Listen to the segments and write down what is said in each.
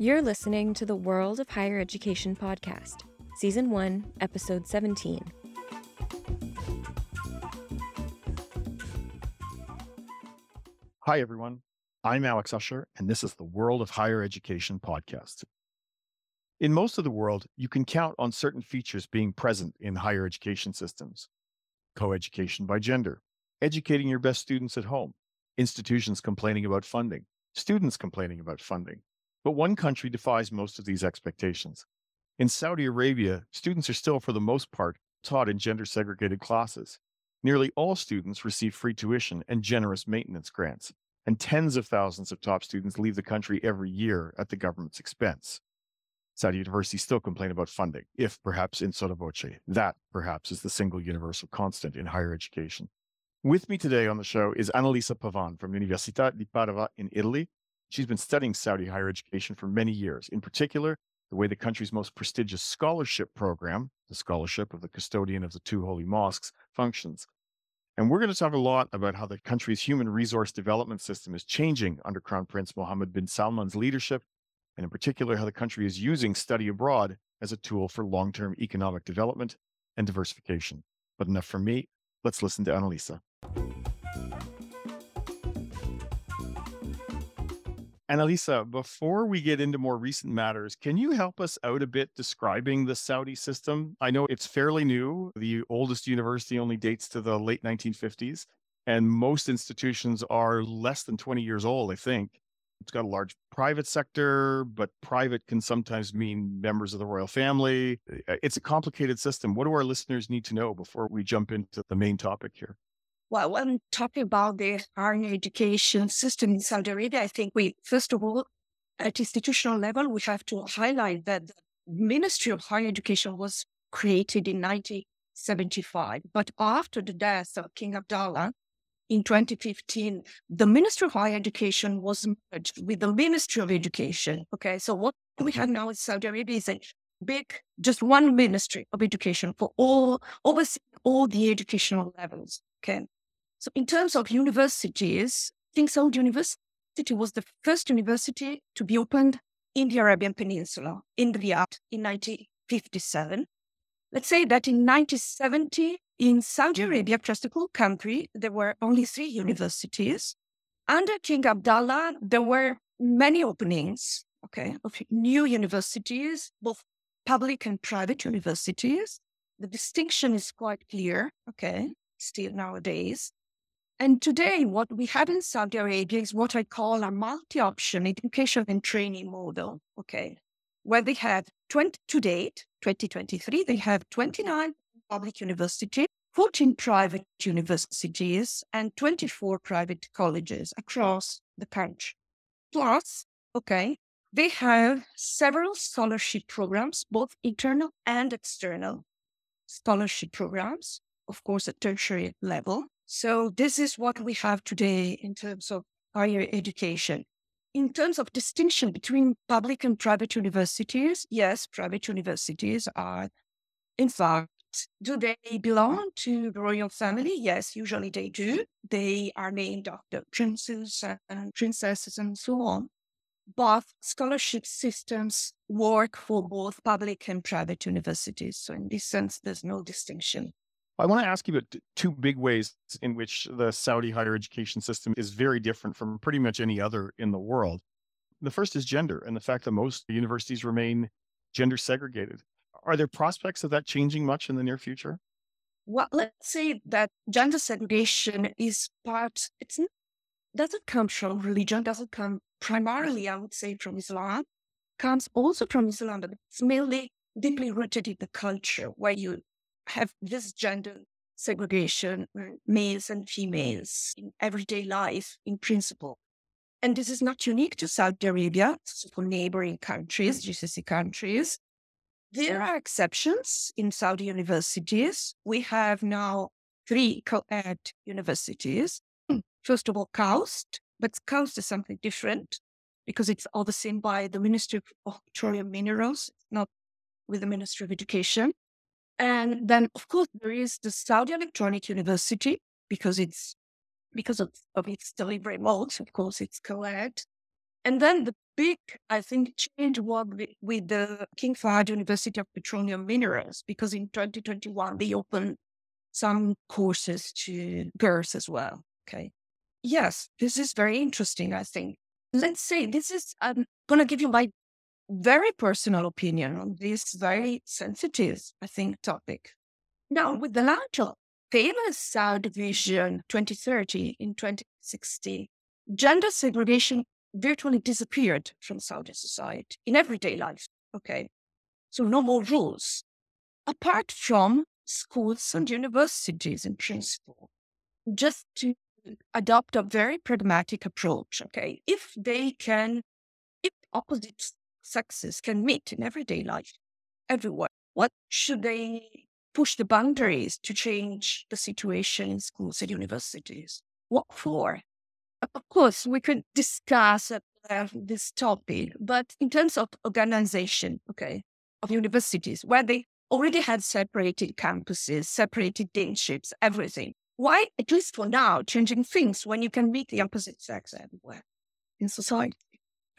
You're listening to the World of Higher Education podcast, Season 1, Episode 17. Hi, everyone. I'm Alex Usher, and this is the World of Higher Education podcast. In most of the world, you can count on certain features being present in higher education systems coeducation by gender, educating your best students at home, institutions complaining about funding, students complaining about funding. But one country defies most of these expectations. In Saudi Arabia, students are still, for the most part, taught in gender segregated classes. Nearly all students receive free tuition and generous maintenance grants, and tens of thousands of top students leave the country every year at the government's expense. Saudi universities still complain about funding, if perhaps in sotto voce. That, perhaps, is the single universal constant in higher education. With me today on the show is Annalisa Pavan from Università di Padova in Italy. She's been studying Saudi higher education for many years, in particular, the way the country's most prestigious scholarship program, the scholarship of the custodian of the two holy mosques, functions. And we're going to talk a lot about how the country's human resource development system is changing under Crown Prince Mohammed bin Salman's leadership, and in particular, how the country is using study abroad as a tool for long term economic development and diversification. But enough from me. Let's listen to Annalisa. Annalisa, before we get into more recent matters, can you help us out a bit describing the Saudi system? I know it's fairly new. The oldest university only dates to the late 1950s, and most institutions are less than 20 years old, I think. It's got a large private sector, but private can sometimes mean members of the royal family. It's a complicated system. What do our listeners need to know before we jump into the main topic here? Well, when talking about the higher education system in Saudi Arabia, I think we, first of all, at institutional level, we have to highlight that the Ministry of Higher Education was created in 1975. But after the death of King Abdullah in 2015, the Ministry of Higher Education was merged with the Ministry of Education. Okay, so what we have now in Saudi Arabia is a big, just one Ministry of Education for all, overseeing all the educational levels. Okay. So in terms of universities, King Saud University was the first university to be opened in the Arabian Peninsula, in Riyadh, in 1957. Let's say that in 1970, in Saudi Arabia, just a cool country, there were only three universities. Under King Abdullah, there were many openings, okay, of new universities, both public and private universities. The distinction is quite clear, okay, still nowadays. And today, what we have in Saudi Arabia is what I call a multi option education and training model. Okay. Where they have 20 to date, 2023, they have 29 public universities, 14 private universities, and 24 private colleges across the country. Plus, okay, they have several scholarship programs, both internal and external scholarship programs, of course, at tertiary level. So this is what we have today in terms of higher education. In terms of distinction between public and private universities, yes, private universities are, in fact, do they belong to the royal family? Yes, usually they do. They are named after princes and princesses and so on. But scholarship systems work for both public and private universities. So, in this sense, there's no distinction. I want to ask you about two big ways in which the Saudi higher education system is very different from pretty much any other in the world. The first is gender and the fact that most universities remain gender segregated. Are there prospects of that changing much in the near future? Well, let's say that gender segregation is part, it doesn't come from religion, doesn't come primarily, I would say, from Islam, comes also from Islam, but it's mainly deeply rooted in the culture where you have this gender segregation, uh, males and females in everyday life in principle. And this is not unique to Saudi Arabia, so for neighboring countries, GCC countries. There are exceptions in Saudi universities. We have now three co-ed uh, universities. First of all, KAUST, but KAUST is something different because it's overseen by the Ministry of Petroleum Minerals, not with the Ministry of Education. And then, of course, there is the Saudi Electronic University because it's because of, of its delivery mode. Of course, it's co-ed. And then the big, I think, change was with the King Fahd University of Petroleum Minerals, because in 2021, they opened some courses to girls as well. Okay. Yes, this is very interesting, I think. Let's say this is, I'm going to give you my very personal opinion on this very sensitive, I think, topic. Now, with the launch of famous Saudi Vision 2030 in 2016, gender segregation virtually disappeared from Saudi society in everyday life. Okay. So no more rules. Apart from schools and universities in principle, just to adopt a very pragmatic approach. Okay. If they can, if opposite sexes can meet in everyday life everywhere, what should they push the boundaries to change the situation in schools and universities? What for? Of course, we could discuss uh, this topic, but in terms of organization, okay, of universities, where they already had separated campuses, separated deanships, everything. Why, at least for now, changing things when you can meet the opposite sex everywhere in society?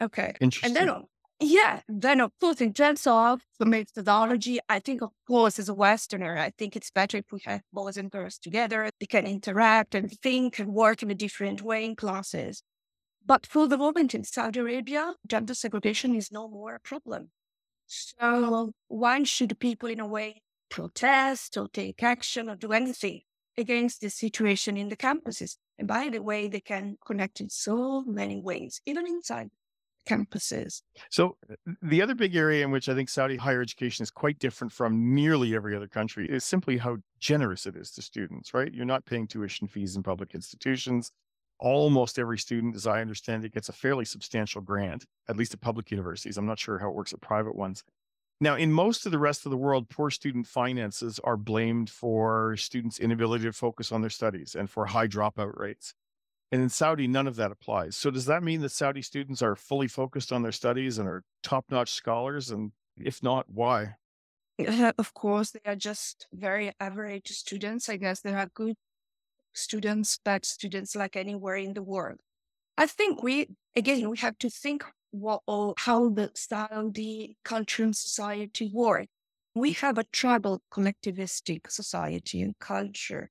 Okay. Interesting. And then yeah, then of course, in terms of the methodology, I think, of course, as a Westerner, I think it's better if we have boys and girls together. They can interact and think and work in a different way in classes. But for the moment in Saudi Arabia, gender segregation is no more a problem. So why should people, in a way, protest or take action or do anything against the situation in the campuses? And by the way, they can connect in so many ways, even inside campuses. So, uh, the other big area in which I think Saudi higher education is quite different from nearly every other country is simply how generous it is to students, right? You're not paying tuition fees in public institutions. Almost every student, as I understand it, gets a fairly substantial grant, at least at public universities. I'm not sure how it works at private ones. Now, in most of the rest of the world, poor student finances are blamed for students' inability to focus on their studies and for high dropout rates. And in Saudi, none of that applies. So does that mean that Saudi students are fully focused on their studies and are top-notch scholars? And if not, why? Of course, they are just very average students. I guess they are good students, bad students like anywhere in the world. I think we, again, we have to think what, oh, how the Saudi culture and society work. We have a tribal collectivistic society and culture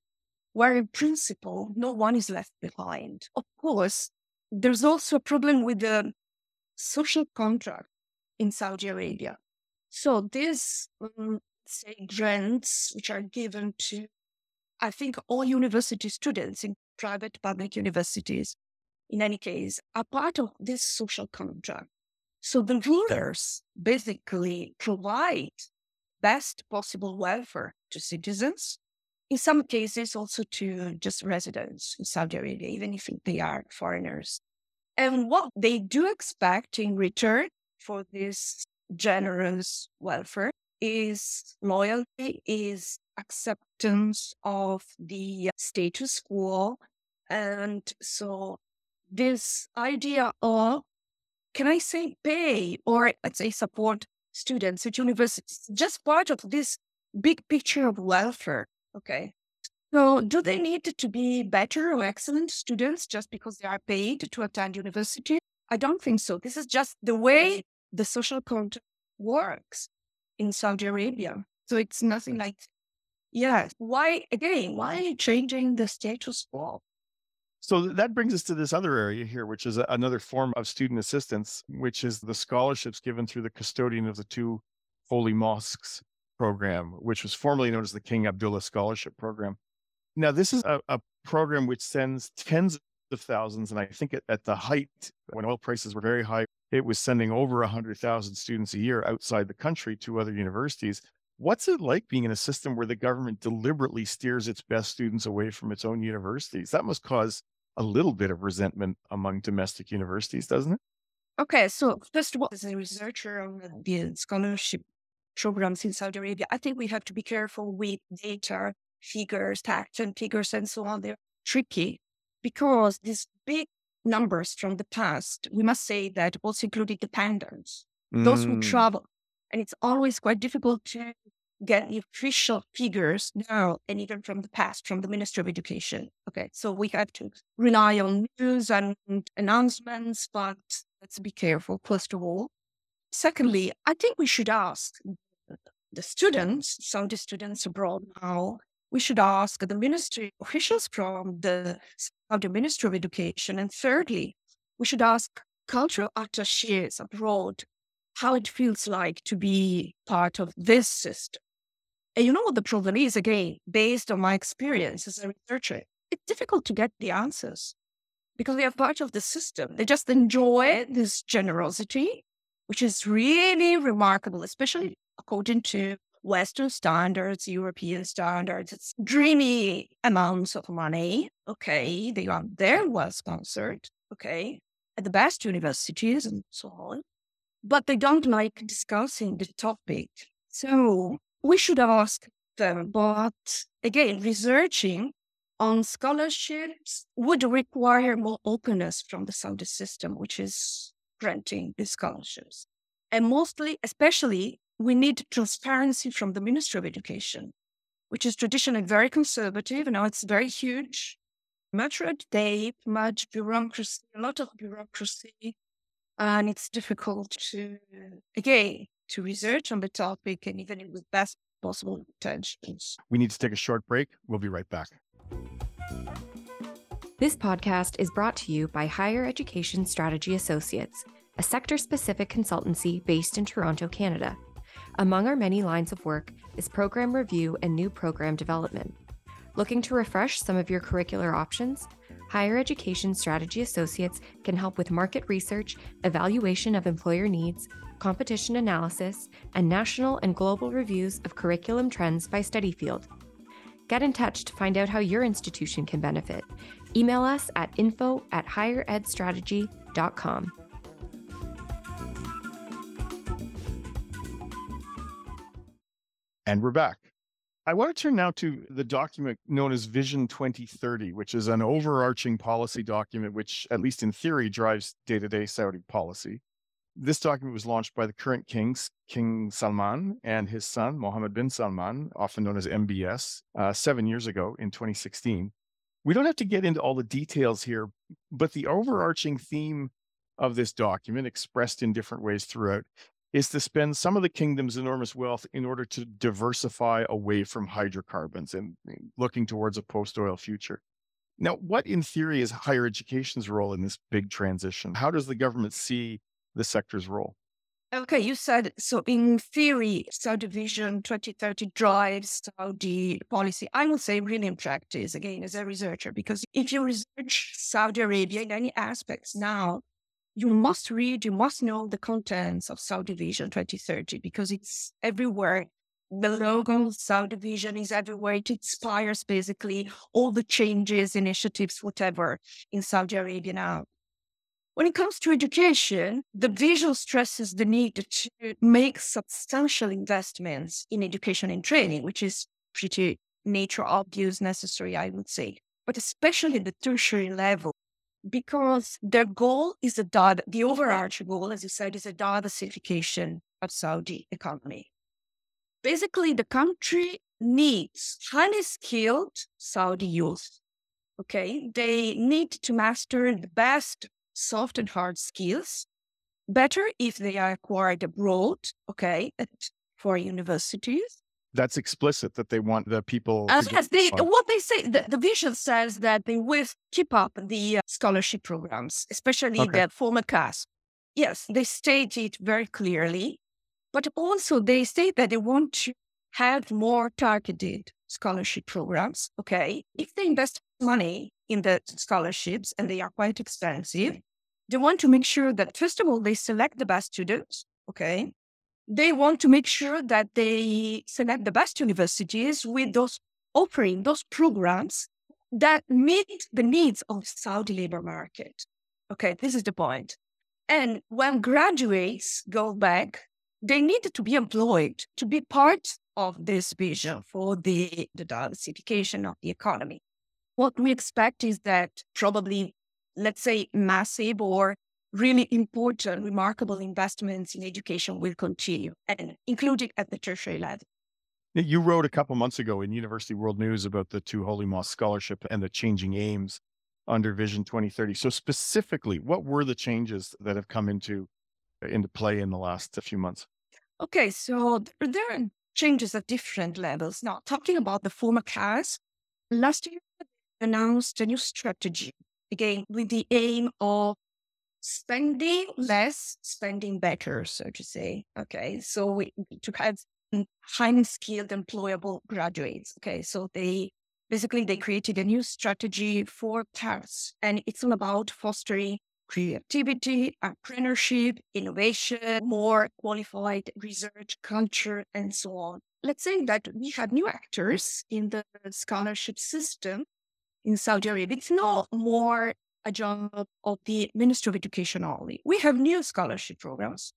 where in principle, no one is left behind. Of course, there's also a problem with the social contract in Saudi Arabia. So these, um, say, grants which are given to, I think, all university students in private public universities, in any case, are part of this social contract. So the rulers basically provide best possible welfare to citizens in some cases also to just residents in Saudi Arabia, even if they are foreigners. And what they do expect in return for this generous welfare is loyalty, is acceptance of the status quo. And so this idea of, can I say pay or let's say support students at universities, just part of this big picture of welfare Okay. So, do they need to be better or excellent students just because they are paid to attend university? I don't think so. This is just the way the social contract works in Saudi Arabia. So, it's nothing like, yeah, why, again, why changing the status quo? So that brings us to this other area here, which is another form of student assistance, which is the scholarships given through the custodian of the two holy mosques program, which was formerly known as the King Abdullah Scholarship Program. Now, this is a, a program which sends tens of thousands, and I think at, at the height, when oil prices were very high, it was sending over 100,000 students a year outside the country to other universities. What's it like being in a system where the government deliberately steers its best students away from its own universities? That must cause a little bit of resentment among domestic universities, doesn't it? Okay, so first of all, as a researcher on the scholarship programs in Saudi Arabia, I think we have to be careful with data, figures, tax and figures, and so on. They're tricky because these big numbers from the past, we must say that also included dependents, mm. those who mm. travel. And it's always quite difficult to get the official figures now and even from the past from the Ministry of Education. Okay, so we have to rely on news and announcements, but let's be careful, first of all. Secondly, I think we should ask the students, Saudi students abroad now, we should ask the ministry officials from the Saudi Ministry of Education. And thirdly, we should ask cultural attaches abroad how it feels like to be part of this system. And you know what the problem is, again, based on my experience as a researcher, it's difficult to get the answers because they are part of the system. They just enjoy this generosity, which is really remarkable, especially according to Western standards, European standards. It's dreamy amounts of money. Okay. They are there well sponsored. Okay. At the best universities and so on. But they don't like discussing the topic. So we should ask them. But again, researching on scholarships would require more openness from the Saudi system, which is granting these scholarships. And mostly, especially we need transparency from the Ministry of Education, which is traditionally very conservative. Now it's very huge, much red tape, much bureaucracy, a lot of bureaucracy. And it's difficult to, again, to research on the topic and even with best possible intentions. We need to take a short break. We'll be right back. This podcast is brought to you by Higher Education Strategy Associates, a sector specific consultancy based in Toronto, Canada. Among our many lines of work is program review and new program development. Looking to refresh some of your curricular options? Higher Education Strategy Associates can help with market research, evaluation of employer needs, competition analysis, and national and global reviews of curriculum trends by study field. Get in touch to find out how your institution can benefit. Email us at info at higheredstrategy.com. And we're back. I want to turn now to the document known as Vision 2030, which is an overarching policy document, which, at least in theory, drives day to day Saudi policy. This document was launched by the current kings, King Salman and his son, Mohammed bin Salman, often known as MBS, uh, seven years ago in 2016. We don't have to get into all the details here, but the overarching theme of this document, expressed in different ways throughout, is to spend some of the kingdom's enormous wealth in order to diversify away from hydrocarbons and eh, looking towards a post oil future. Now, what in theory is higher education's role in this big transition? How does the government see the sector's role? Okay, you said so. In theory, Saudi Vision 2030 drives Saudi policy. I will say, really, in practice, again, as a researcher, because if you research Saudi Arabia in any aspects now, you must read, you must know the contents of Saudi Vision 2030 because it's everywhere. The logo Saudi Vision is everywhere. It inspires basically all the changes, initiatives, whatever in Saudi Arabia now. When it comes to education, the vision stresses the need to make substantial investments in education and training, which is pretty nature obvious, necessary, I would say, but especially the tertiary level because their goal is a data, the overarching goal, as you said, is a diversification of Saudi economy. Basically, the country needs highly skilled Saudi youth. Okay, they need to master the best soft and hard skills. Better if they are acquired abroad. Okay, at, for universities that's explicit that they want the people. As, as they, what they say, the, the, vision says that they will keep up the uh, scholarship programs, especially okay. the former CAS. Yes, they state it very clearly, but also they state that they want to have more targeted scholarship programs. Okay, if they invest money in the scholarships and they are quite expensive, they want to make sure that first of all they select the best students. Okay, they want to make sure that they select the best universities with those offering those programs that meet the needs of the Saudi labor market. Okay, this is the point. And when graduates go back, they need to be employed to be part of this vision for the, the diversification of the economy. What we expect is that probably, let's say, massive or really important, remarkable investments in education will continue, and including at the tertiary level. You wrote a couple months ago in University World News about the two Holy Mosques Scholarship and the changing aims under Vision 2030. So specifically, what were the changes that have come into into play in the last few months? Okay, so there are changes at different levels. Now, talking about the former CAS, last year announced a new strategy, again, with the aim of spending less, spending better, so to say. Okay, so we to have highly skilled, employable graduates. Okay, so they basically they created a new strategy for CAS, and it's all about fostering creativity, entrepreneurship, innovation, more qualified research culture, and so on. Let's say that we have new actors in the scholarship system in Saudi Arabia. It's not more a job of the Ministry of Education only. We have new scholarship programs.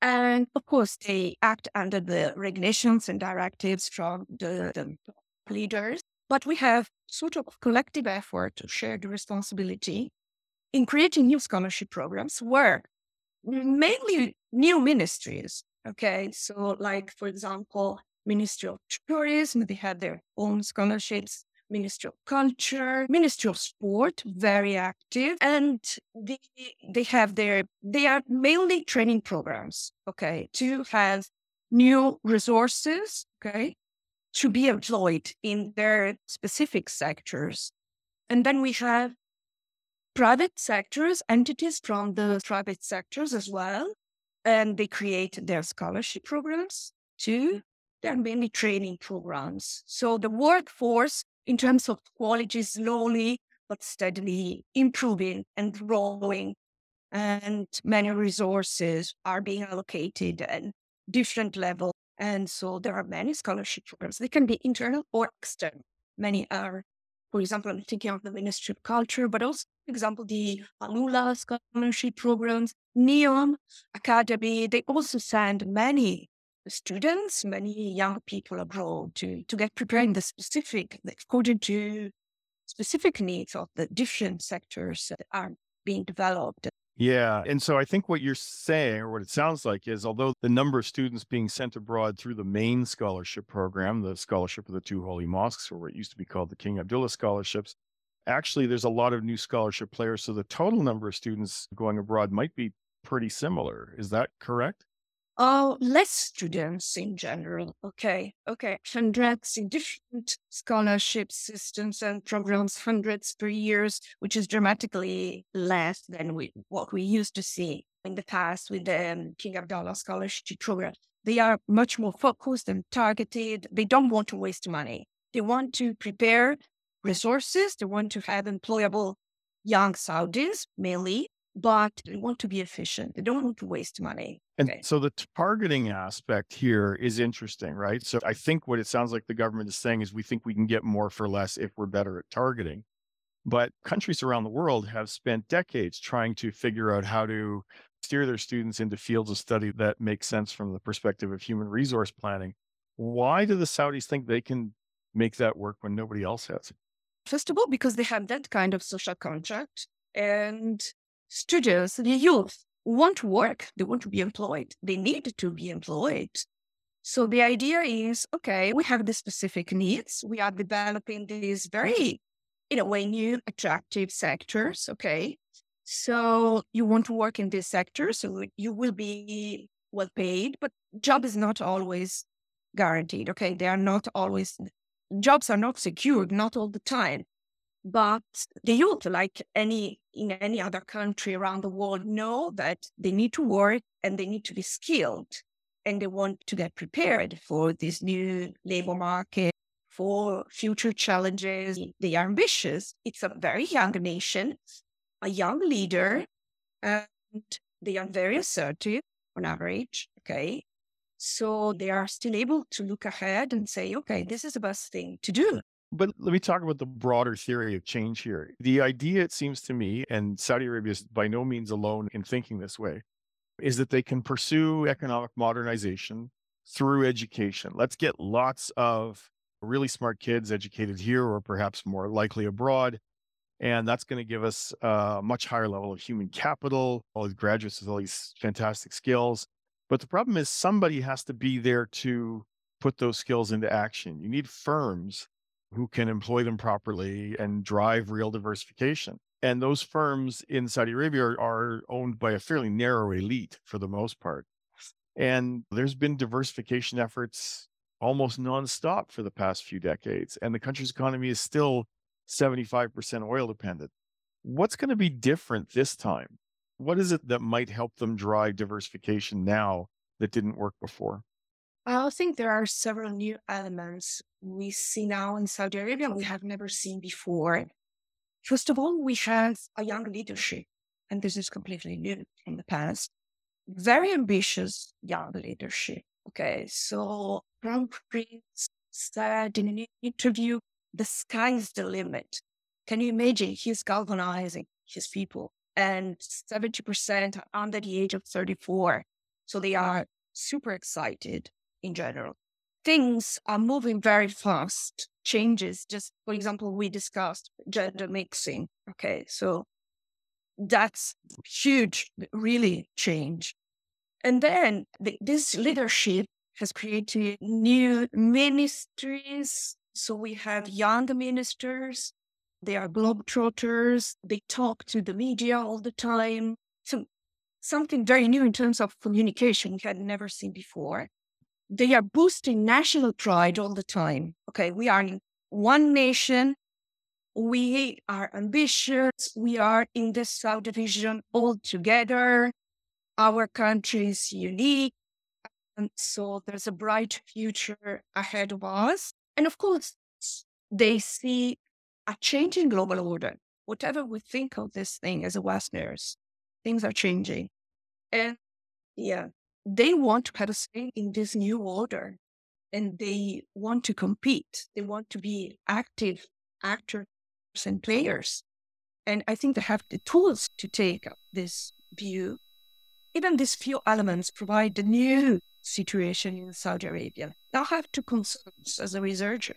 And of course, they act under the regulations and directives from the, the leaders. But we have sort of collective effort to share the responsibility in creating new scholarship programs where mainly new ministries. Okay. So, like, for example, Ministry of Tourism, they have their own scholarships. Ministry of Culture, Ministry of Sport, very active, and they they have their they are mainly training programs. Okay, to have new resources. Okay, to be employed in their specific sectors, and then we have private sectors, entities from the private sectors as well, and they create their scholarship programs too. They're mainly training programs. So the workforce in terms of quality slowly but steadily improving and growing. And many resources are being allocated at different levels. And so there are many scholarship programs. They can be internal or external. Many are, for example, I'm thinking of the Ministry of Culture, but also, for example, the AlUla scholarship programs, NEOM Academy. They also send many students, many young people abroad to, to get prepared in mm. the specific, according to specific needs of the different sectors that are being developed. Yeah. And so I think what you're saying, or what it sounds like, is although the number of students being sent abroad through the main scholarship program, the scholarship of the two holy mosques, or what used to be called the King Abdullah scholarships, actually there's a lot of new scholarship players. So the total number of students going abroad might be pretty similar. Is that correct? Oh, less students in general. Okay. Okay. Hundreds in different scholarship systems and programs, hundreds per years, which is dramatically less than we, what we used to see in the past with the um, King Abdullah scholarship program. They are much more focused and targeted. They don't want to waste money. They want to prepare resources. They want to have employable young Saudis, mainly, but they want to be efficient. They don't want to waste money. And okay. so the targeting aspect here is interesting, right? So I think what it sounds like the government is saying is we think we can get more for less if we're better at targeting. But countries around the world have spent decades trying to figure out how to steer their students into fields of study that make sense from the perspective of human resource planning. Why do the Saudis think they can make that work when nobody else has? First of all, because they have that kind of social contract and students, the youth want to work, they want to be employed, they need to be employed. So the idea is okay, we have the specific needs. We are developing these very, in a way, new attractive sectors. Okay. So you want to work in this sector, so you will be well paid, but job is not always guaranteed. Okay. They are not always, jobs are not secured, not all the time. But the youth, like any in any other country around the world, know that they need to work and they need to be skilled and they want to get prepared for this new labor market, for future challenges. They are ambitious. It's a very young nation, a young leader, and they are very assertive on average. Okay. So they are still able to look ahead and say, okay, this is the best thing to do. But let me talk about the broader theory of change here. The idea, it seems to me, and Saudi Arabia is by no means alone in thinking this way, is that they can pursue economic modernization through education. Let's get lots of really smart kids educated here or perhaps more likely abroad. And that's going to give us a much higher level of human capital, all these graduates with all these fantastic skills. But the problem is somebody has to be there to put those skills into action. You need firms who can employ them properly and drive real diversification. And those firms in Saudi Arabia are, are owned by a fairly narrow elite for the most part. And there's been diversification efforts almost nonstop for the past few decades. And the country's economy is still 75% oil dependent. What's going to be different this time? What is it that might help them drive diversification now that didn't work before? I think there are several new elements we see now in Saudi Arabia we have never seen before. First of all, we have a young leadership, and this is completely new from the past. Very ambitious young leadership. Okay, so Crown Prince said in an interview, the sky's the limit. Can you imagine? He's galvanizing his people, and 70% are under the age of 34. So they are super excited in general. Things are moving very fast. Changes, just for example, we discussed gender mixing. Okay, so that's huge, really change. And then the, this leadership has created new ministries. So we have young ministers. They are globetrotters. They talk to the media all the time. So something very new in terms of communication we had never seen before they are boosting national pride all the time. Okay, we are one nation. We are ambitious. We are in the Saudi Vision all together. Our country is unique. And so there's a bright future ahead of us. And of course, they see a changing global order. Whatever we think of this thing as a Westerners, things are changing. And yeah, they want to say in this new order and they want to compete. They want to be active actors and players. And I think they have the tools to take this view. Even these few elements provide the new situation in Saudi Arabia. I have two concerns as a researcher.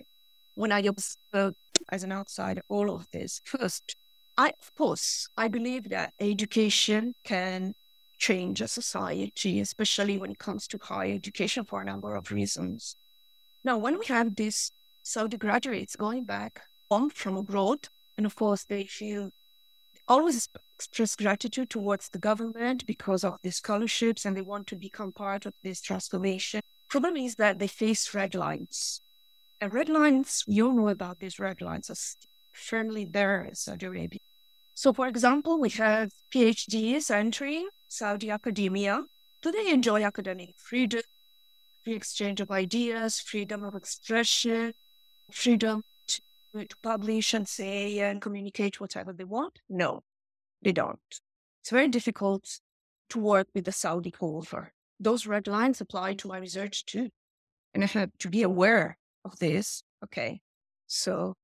When I observe as an outsider all of this, first, I of course I believe that education can change a society, especially when it comes to higher education for a number of reasons. Now, when we have these Saudi graduates going back home from abroad, and of course they feel always express gratitude towards the government because of the scholarships and they want to become part of this transformation. Problem is that they face red lines. And red lines, you all know about these red lines, are firmly there in Saudi Arabia. So, for example, we have PhDs entering Saudi academia. Do they enjoy academic freedom, free exchange of ideas, freedom of expression, freedom to, to publish and say and communicate whatever they want? No, they don't. It's very difficult to work with the Saudi culture. Those red lines apply to my research too. And I have to be aware of this. Okay. So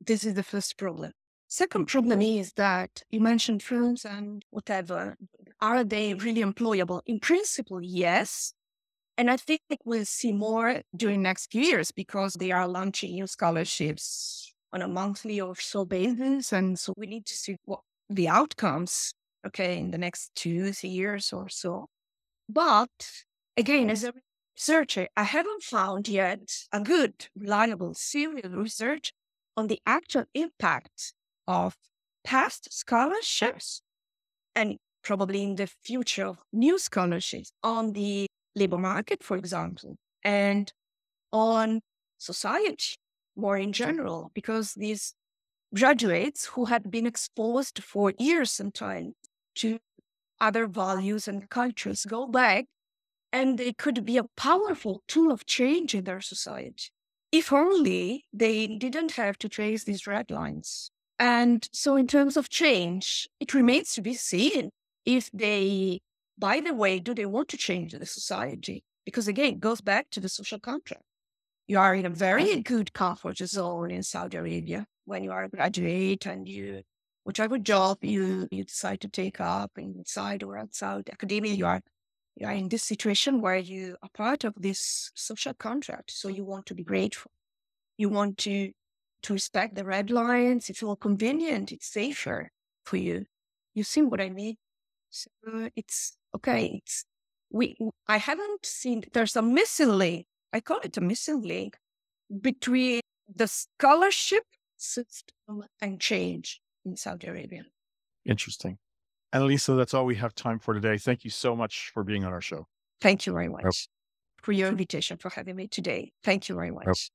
this is the first problem. Second problem is that you mentioned firms and whatever. Are they really employable? In principle, yes. And I think we'll see more during next few years because they are launching new scholarships on a monthly or so basis. And so we need to see what the outcomes, okay, in the next two, three years or so. But again, as a researcher, I haven't found yet a good, reliable, serious research on the actual impact of past scholarships and probably in the future new scholarships on the labor market, for example, and on society more in general, because these graduates who had been exposed for years sometimes to other values and cultures go back and they could be a powerful tool of change in their society. If only they didn't have to trace these red lines and so, in terms of change, it remains to be seen if they, by the way, do they want to change the society? Because again, it goes back to the social contract. You are in a very good comfort zone in Saudi Arabia when you are a graduate and you, whichever job you, you decide to take up inside or outside academia, you are you are in this situation where you are part of this social contract. So you want to be grateful. You want to to respect the red lines. It's more convenient. It's safer for you. You see what I mean? So it's okay. It's we. I haven't seen. There's a missing link. I call it a missing link between the scholarship system and change in Saudi Arabia. Interesting. Annalisa, that's all we have time for today. Thank you so much for being on our show. Thank you very much for your invitation, for having me today. Thank you very much.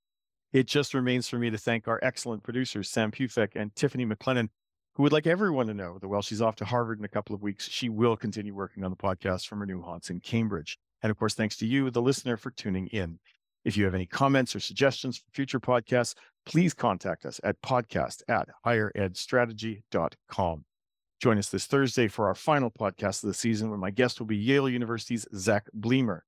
It just remains for me to thank our excellent producers, Sam Pufek and Tiffany McLennan, who would like everyone to know that while she's off to Harvard in a couple of weeks, she will continue working on the podcast from her new haunts in Cambridge. And of course, thanks to you, the listener, for tuning in. If you have any comments or suggestions for future podcasts, please contact us at podcast at higheredstrategy.com. Join us this Thursday for our final podcast of the season when my guest will be Yale University's Zach Bleemer.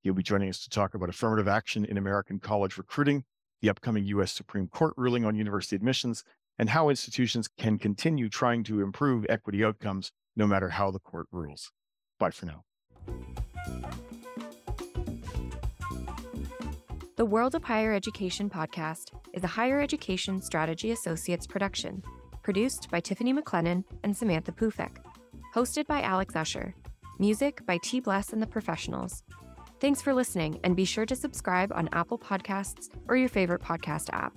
He'll be joining us to talk about affirmative action in American college recruiting, the upcoming U.S. Supreme Court ruling on university admissions, and how institutions can continue trying to improve equity outcomes no matter how the court rules. Bye for now. The World of Higher Education podcast is a higher education strategy associates production, produced by Tiffany McLennan and Samantha Pufek, hosted by Alex Usher, music by T Bless and the Professionals. Thanks for listening, and be sure to subscribe on Apple Podcasts or your favorite podcast app.